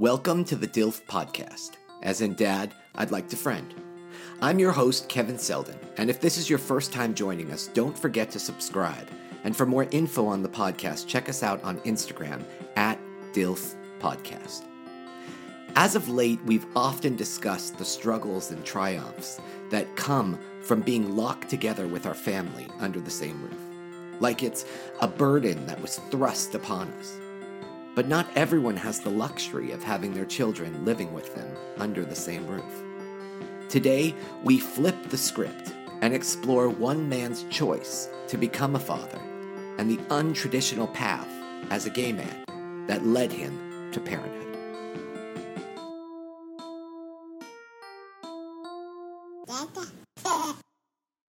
Welcome to the DILF podcast. As in dad, I'd like to friend. I'm your host, Kevin Selden, and if this is your first time joining us, don't forget to subscribe. And for more info on the podcast, check us out on Instagram at DILF Podcast. As of late, we've often discussed the struggles and triumphs that come from being locked together with our family under the same roof. Like it's a burden that was thrust upon us. But not everyone has the luxury of having their children living with them under the same roof. Today, we flip the script and explore one man's choice to become a father and the untraditional path as a gay man that led him to parenthood.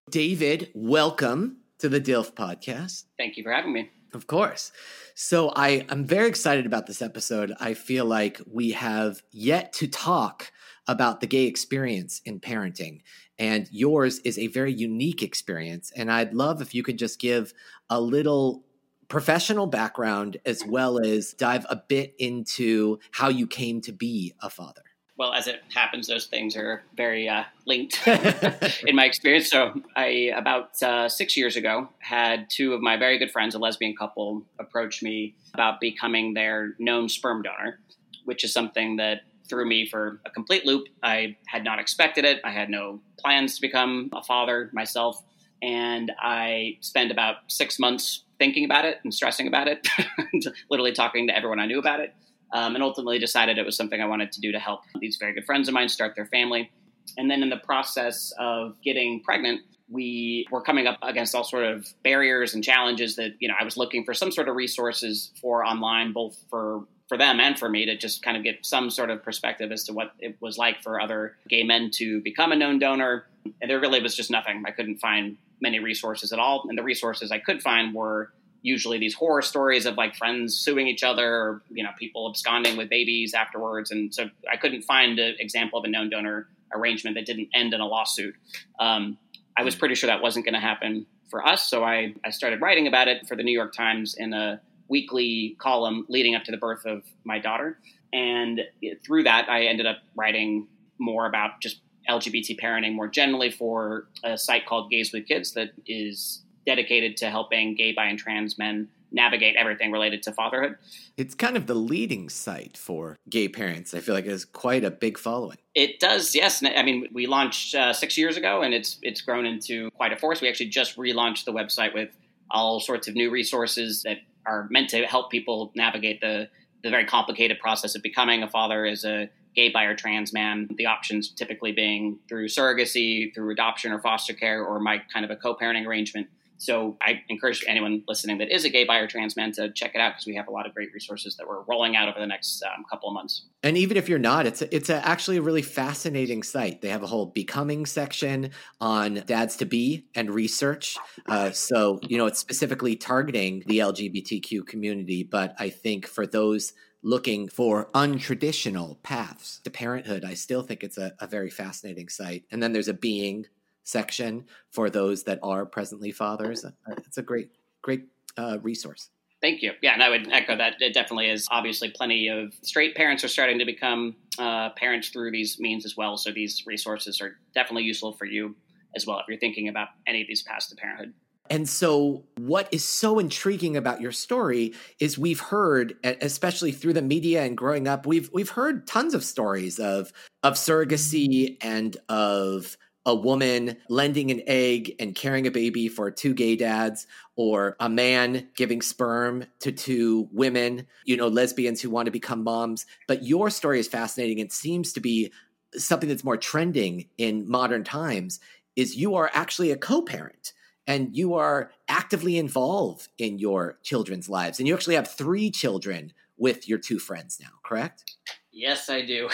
David, welcome to the DILF podcast. Thank you for having me. Of course. So I, I'm very excited about this episode. I feel like we have yet to talk about the gay experience in parenting. And yours is a very unique experience. And I'd love if you could just give a little professional background as well as dive a bit into how you came to be a father well, as it happens, those things are very uh, linked in my experience. So, I about uh, six years ago had two of my very good friends, a lesbian couple, approach me about becoming their known sperm donor, which is something that threw me for a complete loop. I had not expected it. I had no plans to become a father myself, and I spent about six months thinking about it and stressing about it, literally talking to everyone I knew about it um, and ultimately decided it was something I wanted to do to help these very good friends of mine start their family. And then in the process of getting pregnant, we were coming up against all sort of barriers and challenges that you know I was looking for some sort of resources for online, both for for them and for me to just kind of get some sort of perspective as to what it was like for other gay men to become a known donor. And there really was just nothing. I couldn't find many resources at all, and the resources I could find were usually these horror stories of like friends suing each other or you know people absconding with babies afterwards. And so i couldn't find an example of a known donor arrangement that didn't end in a lawsuit. Um, i was pretty sure that wasn't going to happen for us. So I, I started writing about it for the new york times in a weekly column leading up to the birth of my daughter. And through that i ended up writing more about just lgbt parenting more generally for a site called gays with kids that is dedicated to helping gay, bi, and trans men navigate everything related to fatherhood. It's kind of the leading site for gay parents. I feel like it has quite a big following. It does, yes. I mean, we launched uh, six years ago, and it's it's grown into quite a force. We actually just relaunched the website with all sorts of new resources that are meant to help people navigate the the very complicated process of becoming a father as a gay, bi, or trans man. The options typically being through surrogacy, through adoption or foster care, or my kind of a co-parenting arrangement. So I encourage anyone listening that is a gay, bi, or trans man to check it out because we have a lot of great resources that we're rolling out over the next um, couple of months. And even if you're not, it's a, it's a, actually a really fascinating site. They have a whole becoming section on dads to be and research. Uh, so you know it's specifically targeting the LGBTQ community, but I think for those looking for untraditional paths to parenthood, I still think it's a, a very fascinating site. And then there's a being section for those that are presently fathers. Uh, it's a great, great uh, resource. Thank you. Yeah, and I would echo that. It definitely is. Obviously, plenty of straight parents are starting to become uh, parents through these means as well. So these resources are definitely useful for you as well if you're thinking about any of these paths to parenthood. And so, what is so intriguing about your story is we've heard, especially through the media and growing up, we've we've heard tons of stories of of surrogacy and of a woman lending an egg and carrying a baby for two gay dads, or a man giving sperm to two women, you know, lesbians who want to become moms. But your story is fascinating. It seems to be something that's more trending in modern times is you are actually a co-parent and you are actively involved in your children's lives and you actually have three children with your two friends now correct yes i do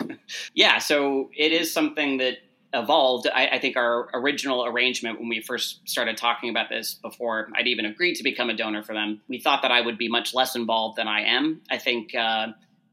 yeah so it is something that evolved. I, I, think our original arrangement when we first started talking about this before I'd even agreed to become a donor for them, we thought that I would be much less involved than I am. I think, uh,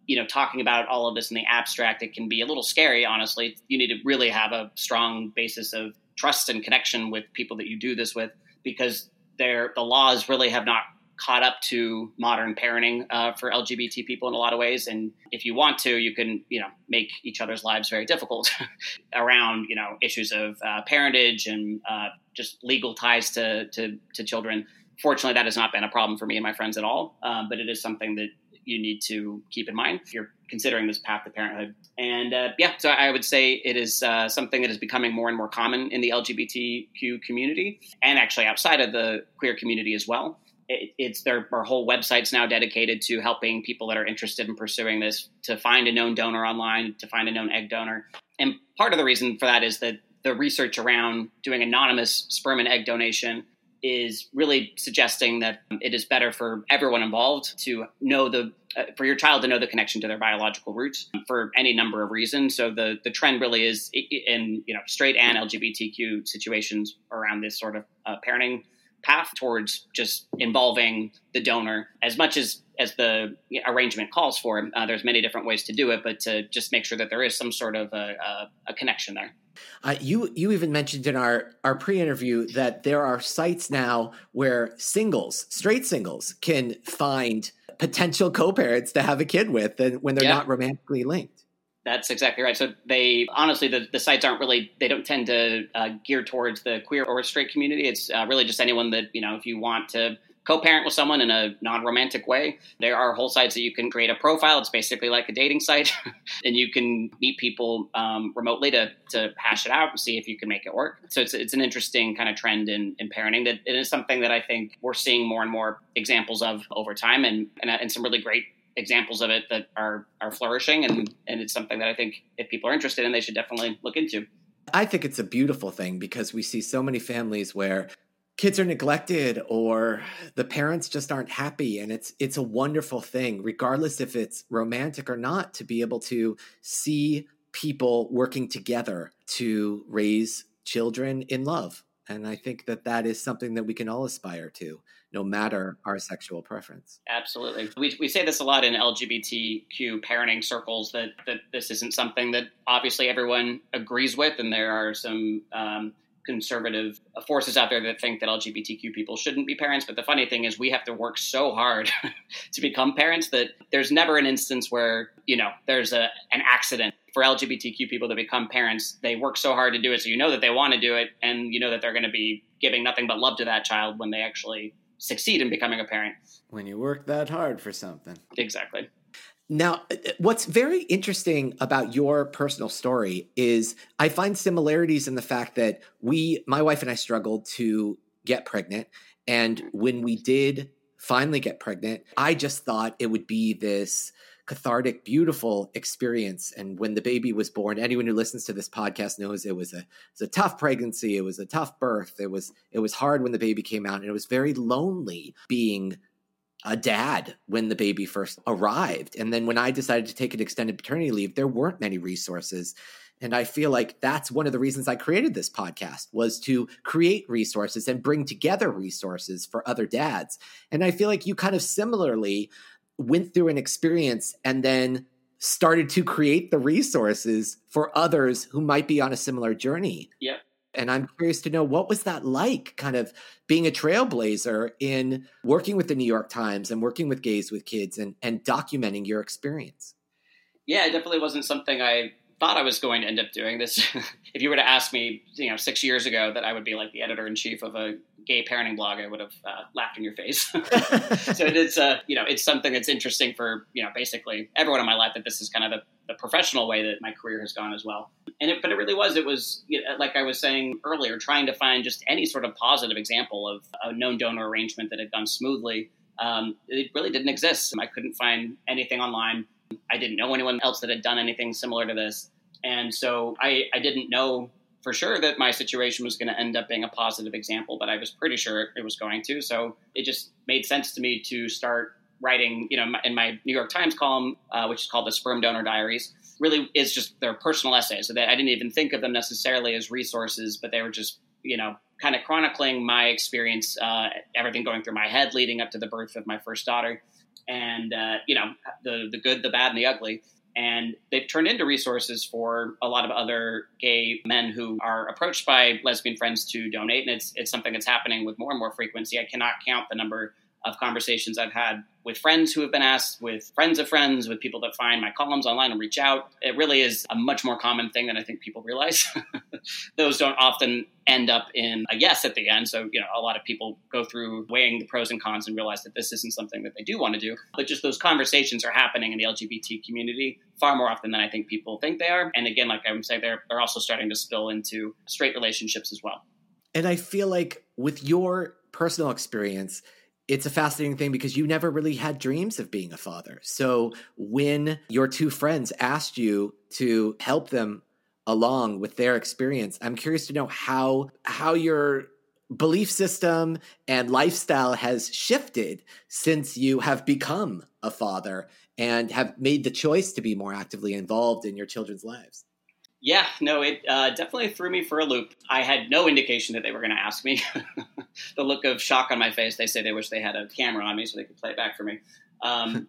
you know, talking about all of this in the abstract, it can be a little scary, honestly. You need to really have a strong basis of trust and connection with people that you do this with because the laws really have not caught up to modern parenting uh, for LGBT people in a lot of ways. And if you want to, you can, you know, make each other's lives very difficult around, you know, issues of uh, parentage and uh, just legal ties to, to, to, children. Fortunately, that has not been a problem for me and my friends at all. Um, but it is something that you need to keep in mind if you're considering this path to parenthood. And uh, yeah, so I would say it is uh, something that is becoming more and more common in the LGBTQ community and actually outside of the queer community as well. It, it's their our whole website's now dedicated to helping people that are interested in pursuing this to find a known donor online, to find a known egg donor. And part of the reason for that is that the research around doing anonymous sperm and egg donation is really suggesting that it is better for everyone involved to know the uh, for your child to know the connection to their biological roots for any number of reasons. So the the trend really is in you know straight and LGBTQ situations around this sort of uh, parenting path towards just involving the donor as much as as the arrangement calls for. Uh, there's many different ways to do it, but to just make sure that there is some sort of a, a, a connection there. Uh, you you even mentioned in our our pre-interview that there are sites now where singles, straight singles, can find potential co-parents to have a kid with, and when they're yeah. not romantically linked. That's exactly right. So they honestly, the, the sites aren't really they don't tend to uh, gear towards the queer or straight community. It's uh, really just anyone that you know if you want to co-parent with someone in a non-romantic way. There are whole sites that you can create a profile. It's basically like a dating site, and you can meet people um, remotely to to hash it out and see if you can make it work. So it's it's an interesting kind of trend in, in parenting that it is something that I think we're seeing more and more examples of over time, and and, and some really great examples of it that are are flourishing, and and it's something that I think if people are interested in, they should definitely look into. I think it's a beautiful thing because we see so many families where kids are neglected or the parents just aren't happy. And it's it's a wonderful thing regardless if it's romantic or not to be able to see people working together to raise children in love. And i think that that is something that we can all aspire to no matter our sexual preference absolutely we, we say this a lot in lgbtq parenting circles that, that this isn't something that obviously everyone agrees with and there are some um, conservative forces out there that think that LGBTQ people shouldn't be parents. But the funny thing is, we have to work so hard to become parents that there's never an instance where you know there's a an accident for LGBTQ people to become parents. They work so hard to do it, so you know that they want to do it, and you know that they're going to be giving nothing but love to that child when they actually succeed in becoming a parent. When you work that hard for something, exactly. Now, uh, uh, what's very interesting about your personal story is I find similarities in the fact that we, my wife and I, struggled to get pregnant. And when we did finally get pregnant, I just thought it would be this cathartic, beautiful experience. And when the baby was born, anyone who listens to this podcast knows it was a it was a tough pregnancy. It was a tough birth. It was it was hard when the baby came out, and it was very lonely being a dad when the baby first arrived. And then when I decided to take an extended paternity leave, there weren't many resources. And I feel like that's one of the reasons I created this podcast was to create resources and bring together resources for other dads. And I feel like you kind of similarly went through an experience and then started to create the resources for others who might be on a similar journey. Yeah. And I'm curious to know what was that like, kind of being a trailblazer in working with the New York Times and working with Gays with Kids and, and documenting your experience? Yeah, it definitely wasn't something I thought I was going to end up doing this. if you were to ask me, you know, six years ago that I would be like the editor in chief of a gay parenting blog, I would have uh, laughed in your face. so it's, uh, you know, it's something that's interesting for, you know, basically everyone in my life that this is kind of the, the professional way that my career has gone as well. And it, but it really was, it was, you know, like I was saying earlier, trying to find just any sort of positive example of a known donor arrangement that had gone smoothly. Um, it really didn't exist. I couldn't find anything online. I didn't know anyone else that had done anything similar to this. And so I, I didn't know for sure that my situation was going to end up being a positive example, but I was pretty sure it was going to. So it just made sense to me to start writing, you know, in my New York Times column, uh, which is called the Sperm Donor Diaries, really is just their personal essays. So that I didn't even think of them necessarily as resources, but they were just, you know, kind of chronicling my experience, uh, everything going through my head leading up to the birth of my first daughter, and uh, you know, the the good, the bad, and the ugly and they've turned into resources for a lot of other gay men who are approached by lesbian friends to donate and it's it's something that's happening with more and more frequency i cannot count the number of conversations I've had with friends who have been asked, with friends of friends, with people that find my columns online and reach out. It really is a much more common thing than I think people realize. Those don't often end up in a yes at the end. So, you know, a lot of people go through weighing the pros and cons and realize that this isn't something that they do want to do. But just those conversations are happening in the LGBT community far more often than I think people think they are. And again, like I'm saying, they're, they're also starting to spill into straight relationships as well. And I feel like with your personal experience, it's a fascinating thing because you never really had dreams of being a father. So when your two friends asked you to help them along with their experience, I'm curious to know how how your belief system and lifestyle has shifted since you have become a father and have made the choice to be more actively involved in your children's lives. Yeah, no, it uh, definitely threw me for a loop. I had no indication that they were going to ask me. the look of shock on my face, they say they wish they had a camera on me so they could play it back for me. Um,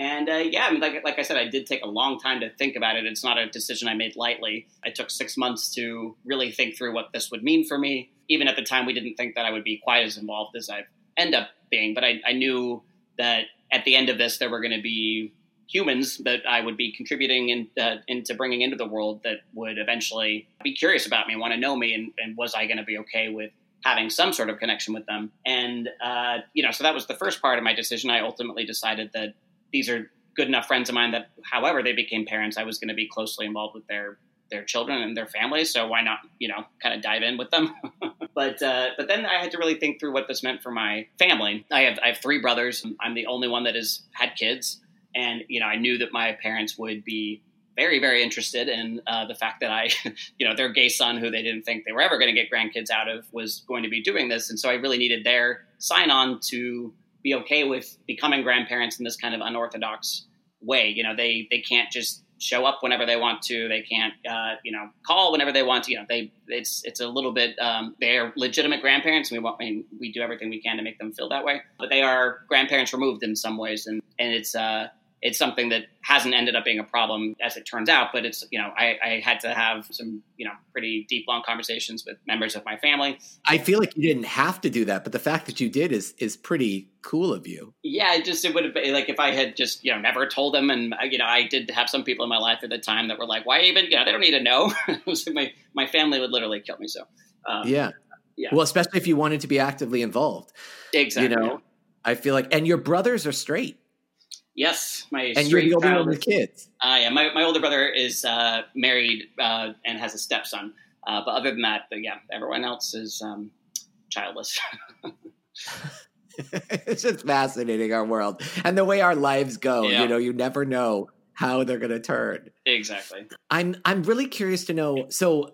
and uh, yeah, I mean, like, like I said, I did take a long time to think about it. It's not a decision I made lightly. I took six months to really think through what this would mean for me. Even at the time, we didn't think that I would be quite as involved as I end up being. But I, I knew that at the end of this, there were going to be humans that I would be contributing in, uh, into bringing into the world that would eventually be curious about me, want to know me, and, and was I going to be okay with having some sort of connection with them? And uh, you know, so that was the first part of my decision. I ultimately decided that these are good enough friends of mine that, however they became parents, I was going to be closely involved with their their children and their families. So why not, you know, kind of dive in with them? but uh, but then I had to really think through what this meant for my family. I have I have three brothers. I'm the only one that has had kids and you know I knew that my parents would be very very interested in uh, the fact that I, you know, their gay son who they didn't think they were ever going to get grandkids out of was going to be doing this, and so I really needed their sign on to be okay with becoming grandparents in this kind of unorthodox way. You know, they they can't just show up whenever they want to. They can't, uh, you know, call whenever they want to. You know, they it's it's a little bit. Um, they are legitimate grandparents. And we want, mean, we do everything we can to make them feel that way. But they are grandparents removed in some ways, and and it's uh, it's something that hasn't ended up being a problem as it turns out. But it's, you know, I, I, had to have some, you know, pretty deep, long conversations with members of my family. I feel like you didn't have to do that, but the fact that you did is is pretty cool of you. Yeah, it just it would have been like if I had just you know never told them, and you know I did have some people in my life at the time that were like, why even? You know, they don't need to know. my my family would literally kill me. So um, yeah, yeah. Well, especially if you wanted to be actively involved. Exactly. You know, I feel like, and your brothers are straight. Yes, my and you're the only one with kids. Uh, yeah, my, my older brother is uh, married uh, and has a stepson. Uh, but other than that, yeah, everyone else is um, childless. it's just fascinating our world and the way our lives go. Yeah. You know, you never know how they're going to turn. Exactly. I'm I'm really curious to know. So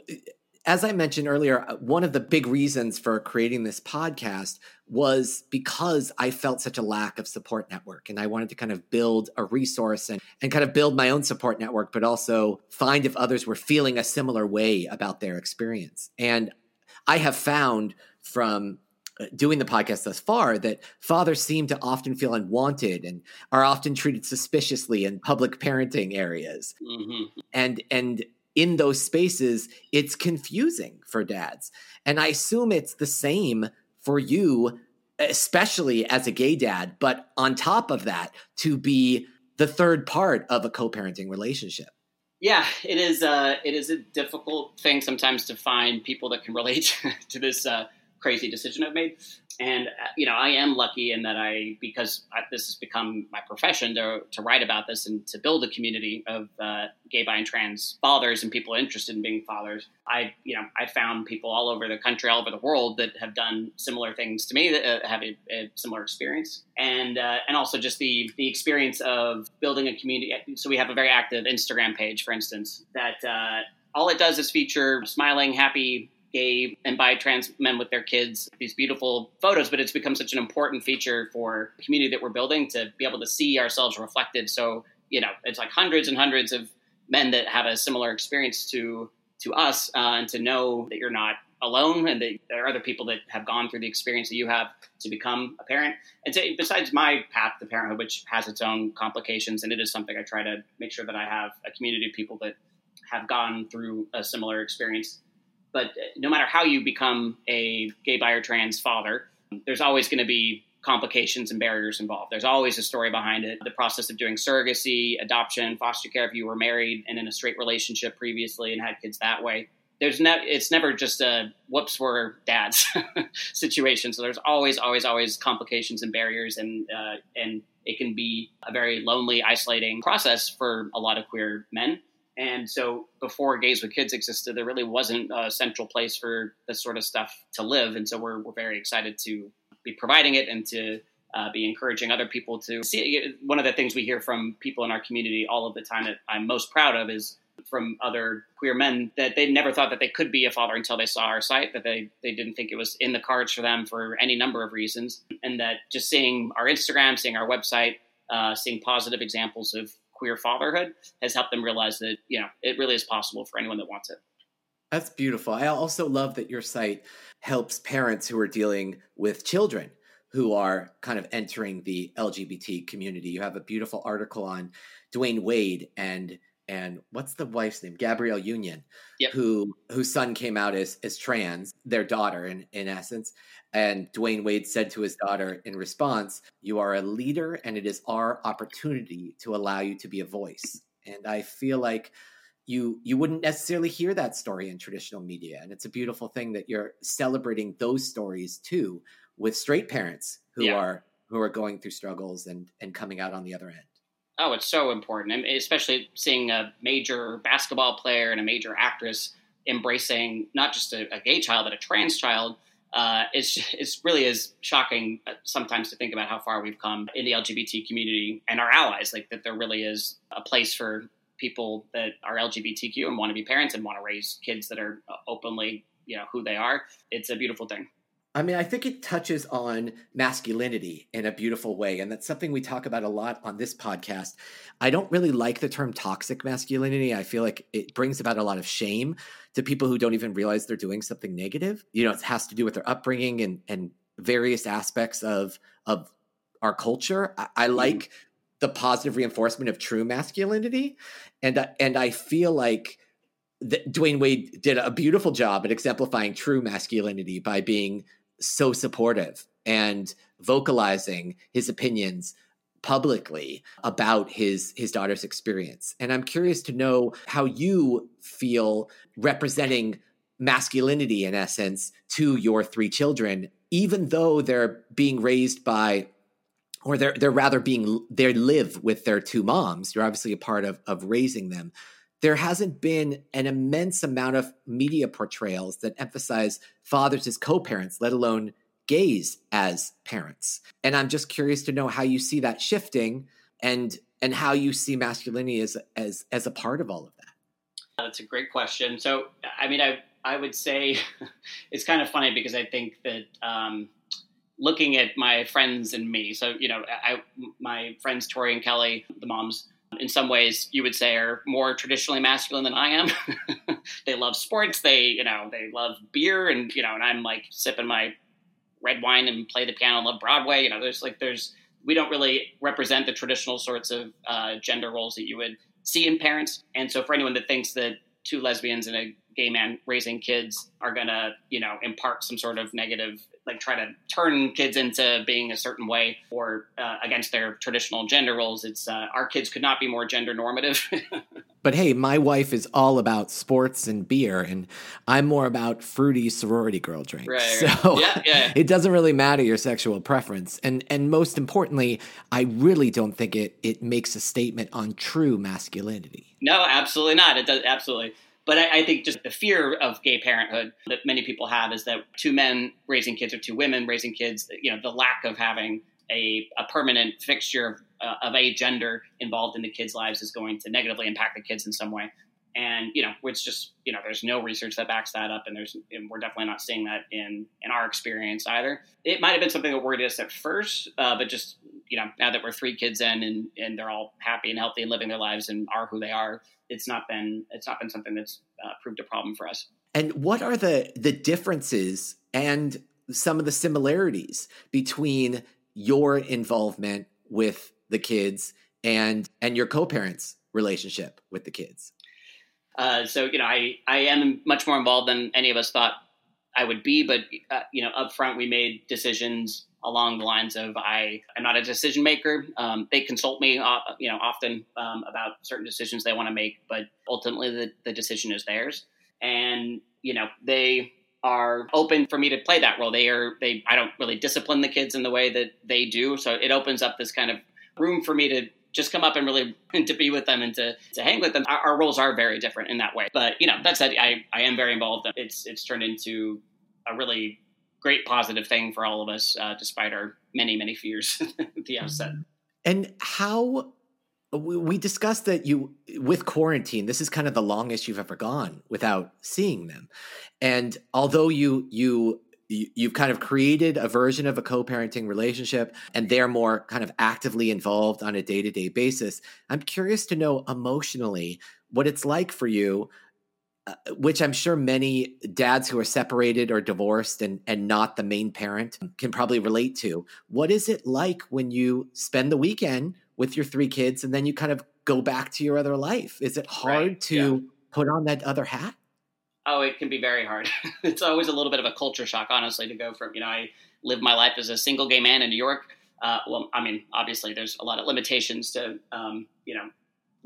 as I mentioned earlier, uh, one of the big reasons for creating this podcast was because I felt such a lack of support network. And I wanted to kind of build a resource and, and kind of build my own support network, but also find if others were feeling a similar way about their experience. And I have found from uh, doing the podcast thus far that fathers seem to often feel unwanted and are often treated suspiciously in public parenting areas. Mm-hmm. And and in those spaces, it's confusing for dads. And I assume it's the same for you, especially as a gay dad, but on top of that, to be the third part of a co parenting relationship. Yeah, it is. Uh, it is a difficult thing sometimes to find people that can relate to this uh, crazy decision I've made. And uh, you know, I am lucky in that I because I, this has become my profession to, to write about this and to build a community of uh, gay, bi, and trans fathers and people interested in being fathers. I you know I found people all over the country, all over the world that have done similar things to me that uh, have a, a, similar experience, and uh, and also just the the experience of building a community. So we have a very active Instagram page, for instance, that uh, all it does is feature smiling, happy gay and bi trans men with their kids, these beautiful photos, but it's become such an important feature for the community that we're building to be able to see ourselves reflected. So, you know, it's like hundreds and hundreds of men that have a similar experience to to us uh, and to know that you're not alone and that there are other people that have gone through the experience that you have to become a parent. And so besides my path to parenthood, which has its own complications, and it is something I try to make sure that I have a community of people that have gone through a similar experience but no matter how you become a gay, bi, or trans father, there's always going to be complications and barriers involved. There's always a story behind it. The process of doing surrogacy, adoption, foster care if you were married and in a straight relationship previously and had kids that way. There's ne- it's never just a whoops we're dads situation. So there's always always always complications and barriers and uh, and it can be a very lonely, isolating process for a lot of queer men. And so before Gays with Kids existed, there really wasn't a central place for this sort of stuff to live. And so we're, we're very excited to be providing it and to uh, be encouraging other people to see it. One of the things we hear from people in our community all of the time that I'm most proud of is from other queer men that they never thought that they could be a father until they saw our site, that they, they didn't think it was in the cards for them for any number of reasons. And that just seeing our Instagram, seeing our website, uh, seeing positive examples of queer fatherhood has helped them realize that, you know, it really is possible for anyone that wants it. That's beautiful. I also love that your site helps parents who are dealing with children who are kind of entering the LGBT community. You have a beautiful article on Dwyane Wade and and what's the wife's name? Gabrielle Union, yep. who whose son came out as as trans, their daughter in in essence. And Dwyane Wade said to his daughter in response, "You are a leader, and it is our opportunity to allow you to be a voice." And I feel like you you wouldn't necessarily hear that story in traditional media, and it's a beautiful thing that you're celebrating those stories too with straight parents who yeah. are who are going through struggles and and coming out on the other end. Oh, it's so important, and especially seeing a major basketball player and a major actress embracing not just a, a gay child but a trans child. Uh, it's it's really is shocking uh, sometimes to think about how far we've come in the LGBT community and our allies. Like that, there really is a place for people that are LGBTQ and want to be parents and want to raise kids that are uh, openly, you know, who they are. It's a beautiful thing. I mean, I think it touches on masculinity in a beautiful way. And that's something we talk about a lot on this podcast. I don't really like the term toxic masculinity. I feel like it brings about a lot of shame to people who don't even realize they're doing something negative. You know, it has to do with their upbringing and, and various aspects of, of our culture. I, I mm-hmm. like the positive reinforcement of true masculinity. And, and I feel like, Dwyane Wade did a beautiful job at exemplifying true masculinity by being so supportive and vocalizing his opinions publicly about his his daughter's experience. And i'm curious to know how you feel representing masculinity in essence to your three children even though they're being raised by or they're they're rather being they live with their two moms. You're obviously a part of of raising them there hasn't been an immense amount of media portrayals that emphasize fathers as co-parents, let alone gays as parents. And I'm just curious to know how you see that shifting and and how you see masculinity as as as a part of all of that. That's a great question. So, I mean, I I would say it's kind of funny because I think that um, looking at my friends and me. So, you know, I my friends Tori and Kelly, the moms in some ways you would say are more traditionally masculine than I am. they love sports, they, you know, they love beer and, you know, and I'm like sipping my red wine and play the piano and love Broadway. You know, there's like, there's, we don't really represent the traditional sorts of uh, gender roles that you would see in parents. And so for anyone that thinks that two lesbians and a gay man raising kids are going to, you know, impart some sort of negative, like try to turn kids into being a certain way or uh, against their traditional gender roles. It's uh, our kids could not be more gender normative. but hey, my wife is all about sports and beer, and I'm more about fruity sorority girl drinks. Right, so yeah, yeah. it doesn't really matter your sexual preference, and and most importantly, I really don't think it it makes a statement on true masculinity. No, absolutely not. It does absolutely. But I, I, think just the fear of gay parenthood that many people have is that two men raising kids or two women raising kids, you know, the lack of having a, a permanent fixture of, uh, of a gender involved in the kids' lives is going to negatively impact the kids in some way. And you know, it's just you know, there's no research that backs that up, and there's and we're definitely not seeing that in in our experience either. It might have been something that worried us at first, uh, but just you know, now that we're three kids in and and they're all happy and healthy and living their lives and are who they are, it's not been it's not been something that's uh, proved a problem for us. And what are the the differences and some of the similarities between your involvement with the kids and and your co-parents relationship with the kids? Uh, so you know, I I am much more involved than any of us thought I would be, but uh, you know, up front we made decisions along the lines of I am not a decision maker. Um, they consult me, uh, you know, often um, about certain decisions they want to make, but ultimately the, the decision is theirs. And you know, they are open for me to play that role. They are they. I don't really discipline the kids in the way that they do, so it opens up this kind of room for me to just come up and really to be with them and to, to hang with them. Our, our, roles are very different in that way. But you know, that said, I, I am very involved. It's it's turned into a really great positive thing for all of us, uh, despite our many many fears at the outset. And how we discussed that you with quarantine this is kind of the longest you've ever gone without seeing them and although you you you've kind of created a version of a co-parenting relationship and they're more kind of actively involved on a day-to-day basis i'm curious to know emotionally what it's like for you which i'm sure many dads who are separated or divorced and and not the main parent can probably relate to what is it like when you spend the weekend with your three kids and then you kind of go back to your other life is it hard right. to yeah. put on that other hat Oh, it can be very hard. it's always a little bit of a culture shock, honestly, to go from, you know, I live my life as a single gay man in New York. Uh, well, I mean, obviously, there's a lot of limitations to, um, you know,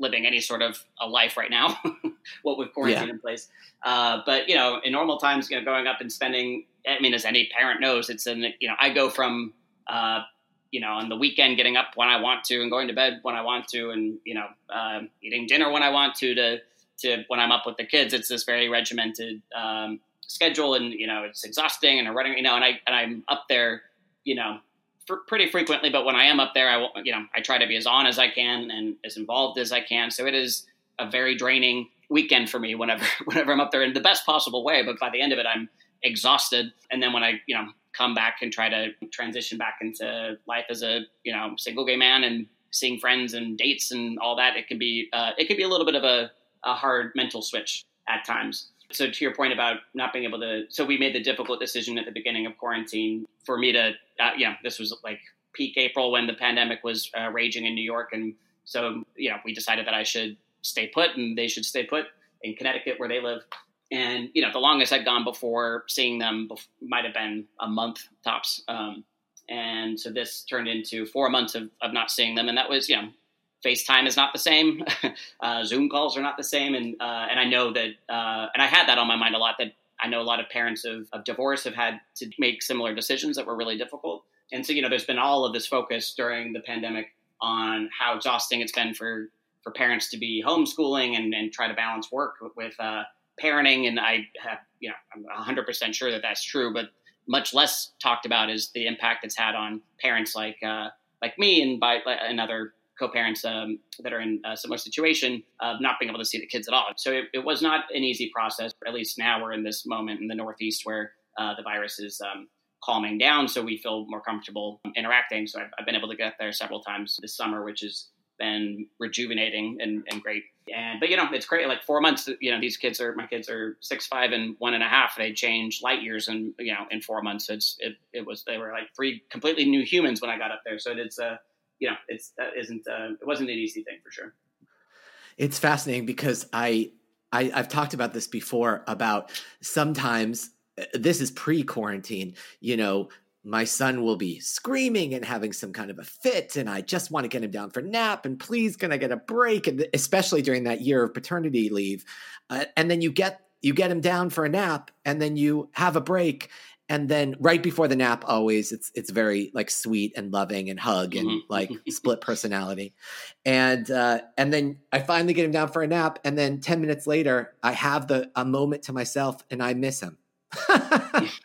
living any sort of a life right now, what with quarantine yeah. in place. Uh, but, you know, in normal times, you know, going up and spending, I mean, as any parent knows, it's an, you know, I go from, uh, you know, on the weekend, getting up when I want to and going to bed when I want to, and you know, uh, eating dinner when I want to, to to when I'm up with the kids, it's this very regimented um, schedule, and you know it's exhausting and I'm running, you know, and I and I'm up there, you know, for pretty frequently. But when I am up there, I you know I try to be as on as I can and as involved as I can. So it is a very draining weekend for me whenever whenever I'm up there in the best possible way. But by the end of it, I'm exhausted, and then when I you know come back and try to transition back into life as a you know single gay man and seeing friends and dates and all that, it can be uh, it can be a little bit of a a hard mental switch at times. So to your point about not being able to, so we made the difficult decision at the beginning of quarantine for me to, uh, know, this was like peak April when the pandemic was uh, raging in New York, and so you know we decided that I should stay put and they should stay put in Connecticut where they live. And you know, the longest I'd gone before seeing them might have been a month tops. Um, and so this turned into four months of, of not seeing them, and that was you know FaceTime is not the same. uh, Zoom calls are not the same, and uh, and I know that, uh, and I had that on my mind a lot. That I know a lot of parents of, of divorce have had to make similar decisions that were really difficult. And so you know, there's been all of this focus during the pandemic on how exhausting it's been for for parents to be homeschooling and, and try to balance work with, uh, parenting. And I have, you know, I'm 100 percent sure that that's true, but much less talked about is the impact it's had on parents like uh, like me and by and other co-parents um, that are in a similar situation of not being able to see the kids at all. So it, it, was not an easy process. At least now we're in this moment in the Northeast where uh, the virus is um, calming down, so we feel more comfortable interacting. So I've, I've, been able to get there several times this summer, which has been rejuvenating and, and, great. And but you know it's great. Like four months, you know these kids are my kids are six, five, and one and a half. They change light years, and you know in four months, it's it, it was they were like three completely new humans when I got up there. So it's a uh, you know, it's that isn't uh, it wasn't an easy thing for sure. It's fascinating because I, I I've talked about this before about sometimes uh, this is pre-quarantine. You know, my son will be screaming and having some kind of a fit and i just want to get him down for nap and please can i get a break and especially during that year of paternity leave uh, and then you get you get him down for a nap and then you have a break and then right before the nap always it's it's very like sweet and loving and hug and mm-hmm. like split personality and uh, and then i finally get him down for a nap and then 10 minutes later i have the a moment to myself and i miss him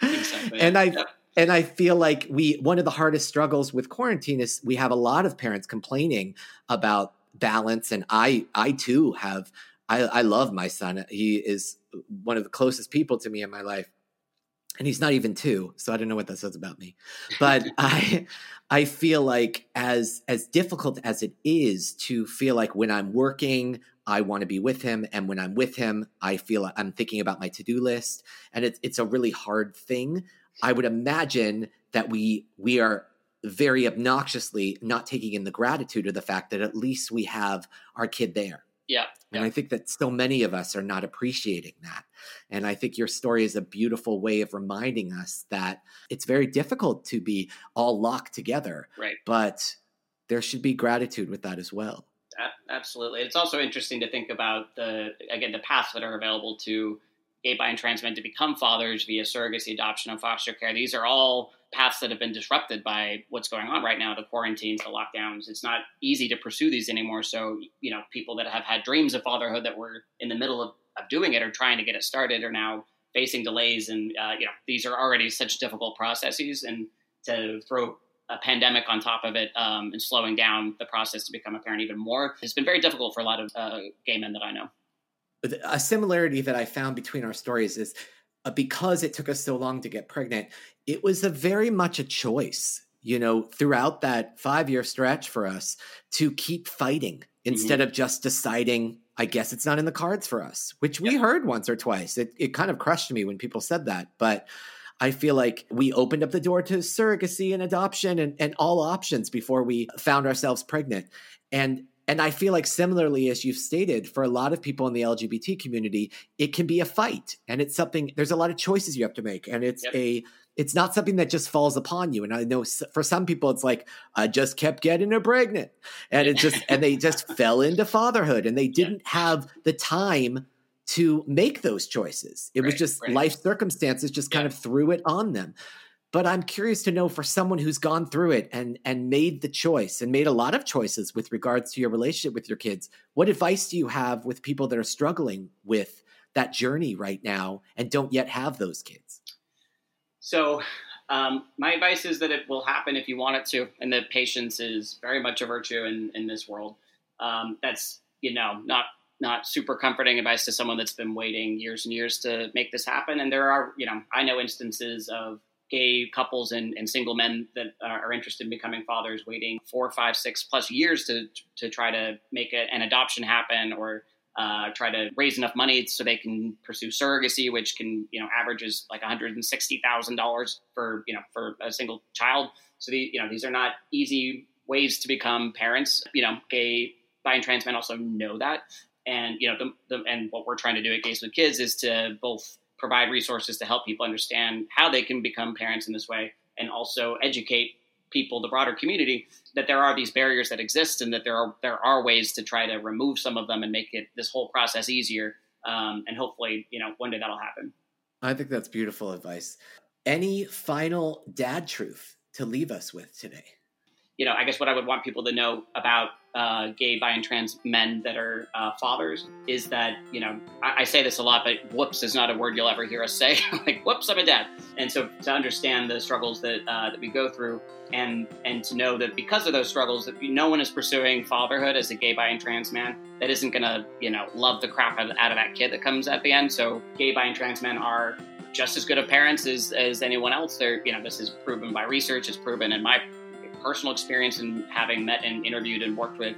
exactly. and i yeah. and i feel like we one of the hardest struggles with quarantine is we have a lot of parents complaining about balance and i i too have I, I love my son. He is one of the closest people to me in my life and he's not even two so i don't know what that says about me. But i i feel like as as difficult as it is to feel like when i'm working i want to be with him and when i'm with him i feel i'm thinking about my to-do list and it's it's a really hard thing. I would imagine that we we are very obnoxiously not taking in the gratitude of the fact that at least we have our kid there. Yeah And I think that so many of us are not appreciating that. And I think your story is a beautiful way of reminding us that it's very difficult to be all locked together. Right. But there should be gratitude with that as well. Absolutely. It's also interesting to think about the again the paths that are available to gay, bi, and trans men to become fathers via surrogacy, adoption, and foster care. These are all paths that have been disrupted by what's going on right now the quarantines, the lockdowns. It's not easy to pursue these anymore. So, you know, people that have had dreams of fatherhood that were in the middle of, of doing it or trying to get it started are now facing delays. And, uh, you know, these are already such difficult processes. And to throw a pandemic on top of it um, and slowing down the process to become a parent even more It's been very difficult for a lot of uh, gay men that I know a similarity that I found between our stories is uh, because it took us so long to get pregnant, it was a very much a choice, you know, throughout that five year stretch for us to keep fighting instead mm-hmm. of just deciding, I guess it's not in the cards for us, which we heard once or twice. It, it kind of crushed me when people said that. But I feel like we opened up the door to surrogacy and adoption and, and all options before we found ourselves pregnant. And and I feel like similarly, as you've stated, for a lot of people in the LGBT community, it can be a fight, and it's something. There's a lot of choices you have to make, and it's yep. a. It's not something that just falls upon you. And I know for some people, it's like I just kept getting her pregnant, and it just and they just fell into fatherhood, and they didn't have the time to make those choices. It right, was just right. life circumstances just kind of threw it on them but i'm curious to know for someone who's gone through it and and made the choice and made a lot of choices with regards to your relationship with your kids what advice do you have with people that are struggling with that journey right now and don't yet have those kids? So um, my advice is that it will happen if you want it to and that patience is very much a virtue in, in this world. Um, that's you know not not super comforting advice to someone that's been waiting years and years to make this happen. And there are you know i know instances of gay couples and, and single men that are interested in becoming fathers waiting four, five, six plus years to to try to make a, an adoption happen or uh, try to raise enough money so they can pursue surrogacy, which can you know averages like one hundred and sixty thousand dollars for you know for a single child. So the you know these are not easy ways to become parents. You know, gay, bi, and trans men also know that, and you know the, the and what we're trying to do at Gays with Kids is to both provide resources to help people understand how they can become parents in this way and also educate people the broader community that there are these barriers that exist and that there are there are ways to try to remove some of them and make it this whole process easier. Um, and hopefully you know one day that'll happen. I think that's beautiful advice. Any final dad truth to leave us with today you know, I guess what I would want people to know about uh, gay, bi, and trans men that are uh, fathers is that, you know, I, I, say this a lot, but whoops is not a word you'll ever hear us say. like, whoops, I'm a dad. And so to understand the struggles that, uh, that we go through and, and to know that because of those struggles, that no one is pursuing fatherhood as a gay, bi, and trans man that isn't going to, you know, love the crap out of, that kid that comes at the end. So gay, bi, and trans men are just as good of parents as, as anyone else. They're, you know, this is proven by research, it's proven in my personal experience and having met and interviewed and worked with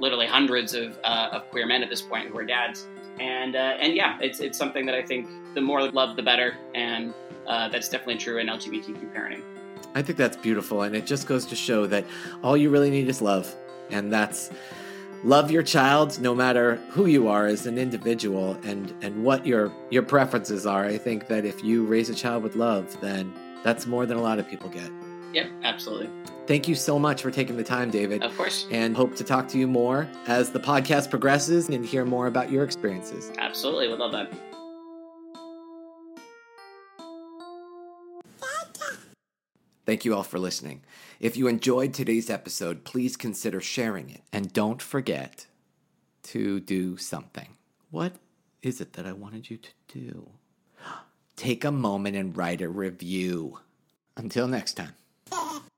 literally hundreds of, uh, of queer men at this point who are dads. And, uh, and yeah, it's, it's something that I think the more love, the better. And uh, that's definitely true in LGBTQ parenting. I think that's beautiful. And it just goes to show that all you really need is love. And that's love your child no matter who you are as an individual and, and what your, your preferences are. I think that if you raise a child with love, then that's more than a lot of people get. Yep, absolutely. Thank you so much for taking the time, David. Of course. And hope to talk to you more as the podcast progresses and hear more about your experiences. Absolutely. Would love that. Thank you all for listening. If you enjoyed today's episode, please consider sharing it. And don't forget to do something. What is it that I wanted you to do? Take a moment and write a review. Until next time. Ha